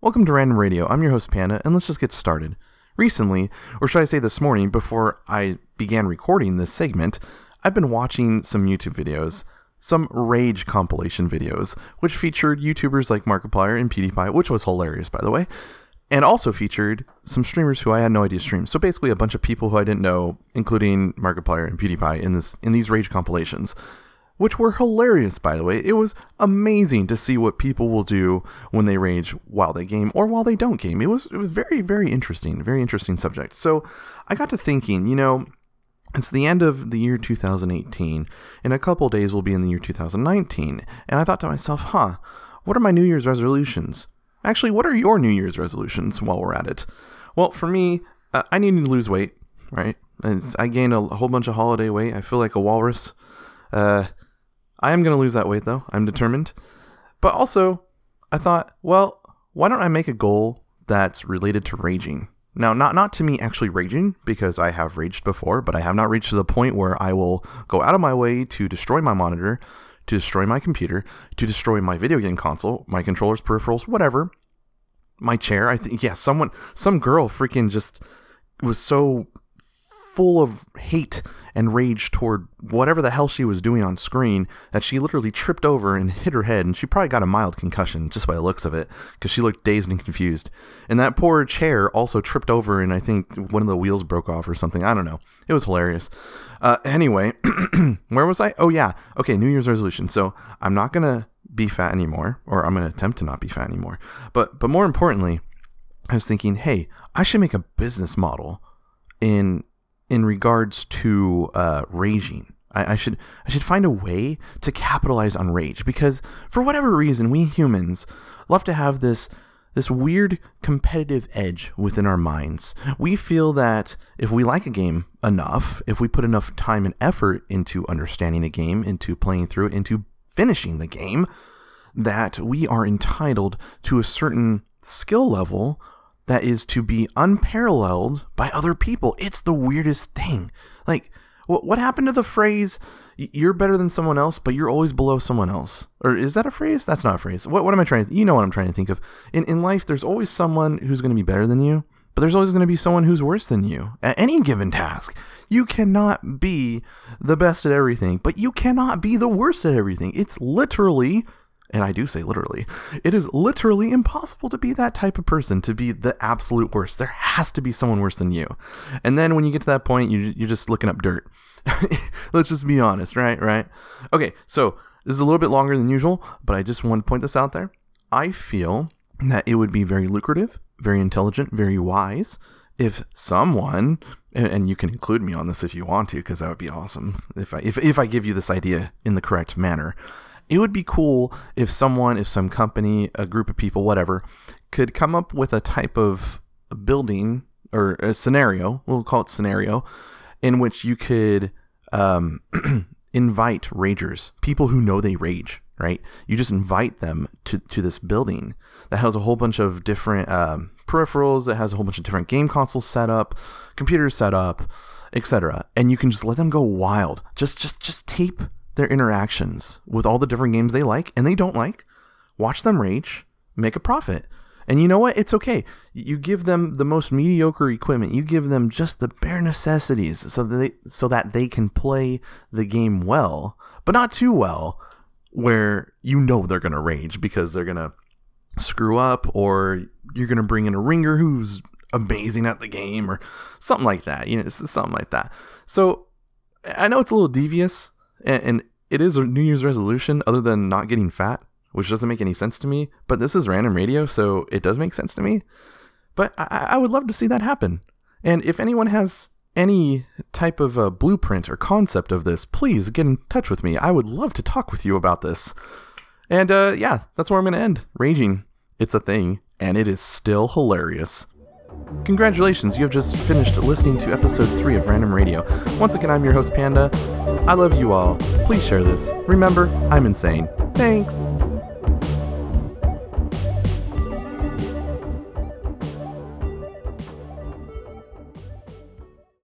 Welcome to Random Radio. I'm your host Panda, and let's just get started. Recently, or should I say this morning, before I began recording this segment, I've been watching some YouTube videos, some rage compilation videos, which featured YouTubers like Markiplier and PewDiePie, which was hilarious, by the way, and also featured some streamers who I had no idea streamed. So basically, a bunch of people who I didn't know, including Markiplier and PewDiePie, in this in these rage compilations which were hilarious, by the way. It was amazing to see what people will do when they rage while they game or while they don't game. It was, it was very, very interesting, very interesting subject. So I got to thinking, you know, it's the end of the year 2018. In a couple days, we'll be in the year 2019. And I thought to myself, huh, what are my New Year's resolutions? Actually, what are your New Year's resolutions while we're at it? Well, for me, uh, I need to lose weight, right? And I gained a whole bunch of holiday weight. I feel like a walrus. Uh, I am going to lose that weight though. I'm determined. But also, I thought, well, why don't I make a goal that's related to raging? Now, not not to me actually raging because I have raged before, but I have not reached to the point where I will go out of my way to destroy my monitor, to destroy my computer, to destroy my video game console, my controllers, peripherals, whatever. My chair, I think yeah, someone some girl freaking just was so full of hate and rage toward whatever the hell she was doing on screen that she literally tripped over and hit her head and she probably got a mild concussion just by the looks of it because she looked dazed and confused. And that poor chair also tripped over and i think one of the wheels broke off or something. I don't know. It was hilarious. Uh, anyway where was i? Oh yeah. Okay new year's resolution. So i'm not gonna be fat anymore or i'm gonna attempt to not be fat anymore. But but more importantly i was thinking hey i should make a business model in in regards to uh, raging. I, I, should I should find a way to capitalize on rage because for whatever reason we humans love to have this this weird competitive edge within our minds. We feel that if we like a game enough, if we put enough time and effort into understanding a game, into playing through it, into finishing the game, that we are entitled to a certain skill level that is to be unparalleled by other people. It's the weirdest thing. Like, what what happened to the phrase "you're better than someone else, but you're always below someone else"? Or is that a phrase? That's not a phrase. What what am I trying to? You know what I'm trying to think of. In in life, there's always someone who's going to be better than you, but there's always going to be someone who's worse than you at any given task. You cannot be the best at everything, but you cannot be the worst at everything. It's literally and I do say literally, it is literally impossible to be that type of person, to be the absolute worst. There has to be someone worse than you. And then when you get to that point, you, you're just looking up dirt. Let's just be honest, right? Right? Okay, so this is a little bit longer than usual, but I just want to point this out there. I feel that it would be very lucrative, very intelligent, very wise if someone and, you can include me on this if you want to because that would be awesome if I if, if I give you this idea in the correct manner it would be cool if someone, if some company, a group of people, whatever, could come up with a type of building or a scenario, we'll call it scenario, in which you could um, invite ragers, people who know they rage, right? You just invite them to, to this building that has a whole bunch of different um, peripherals, that has a whole bunch of different game consoles set up, computers set up, etc. And you can just let them go wild. Just just just tape their interactions with all the different games they like and they don't like, watch them rage, make a profit. And you know what? It's okay. You give them the most mediocre equipment. You give them just the bare necessities so that they, so that they can play the game well, but not too well where you know they're going to rage because they're going to screw up or you're going to bring in a ringer who's amazing at the game or something like that. You know, something like that. So I know it's a little devious and, and it is a New Year's resolution other than not getting fat, which doesn't make any sense to me. But this is random radio, so it does make sense to me. But I, I would love to see that happen. And if anyone has any type of a blueprint or concept of this, please get in touch with me. I would love to talk with you about this. And uh, yeah, that's where I'm going to end. Raging. It's a thing, and it is still hilarious. Congratulations, you have just finished listening to episode 3 of Random Radio. Once again, I'm your host, Panda. I love you all. Please share this. Remember, I'm insane. Thanks.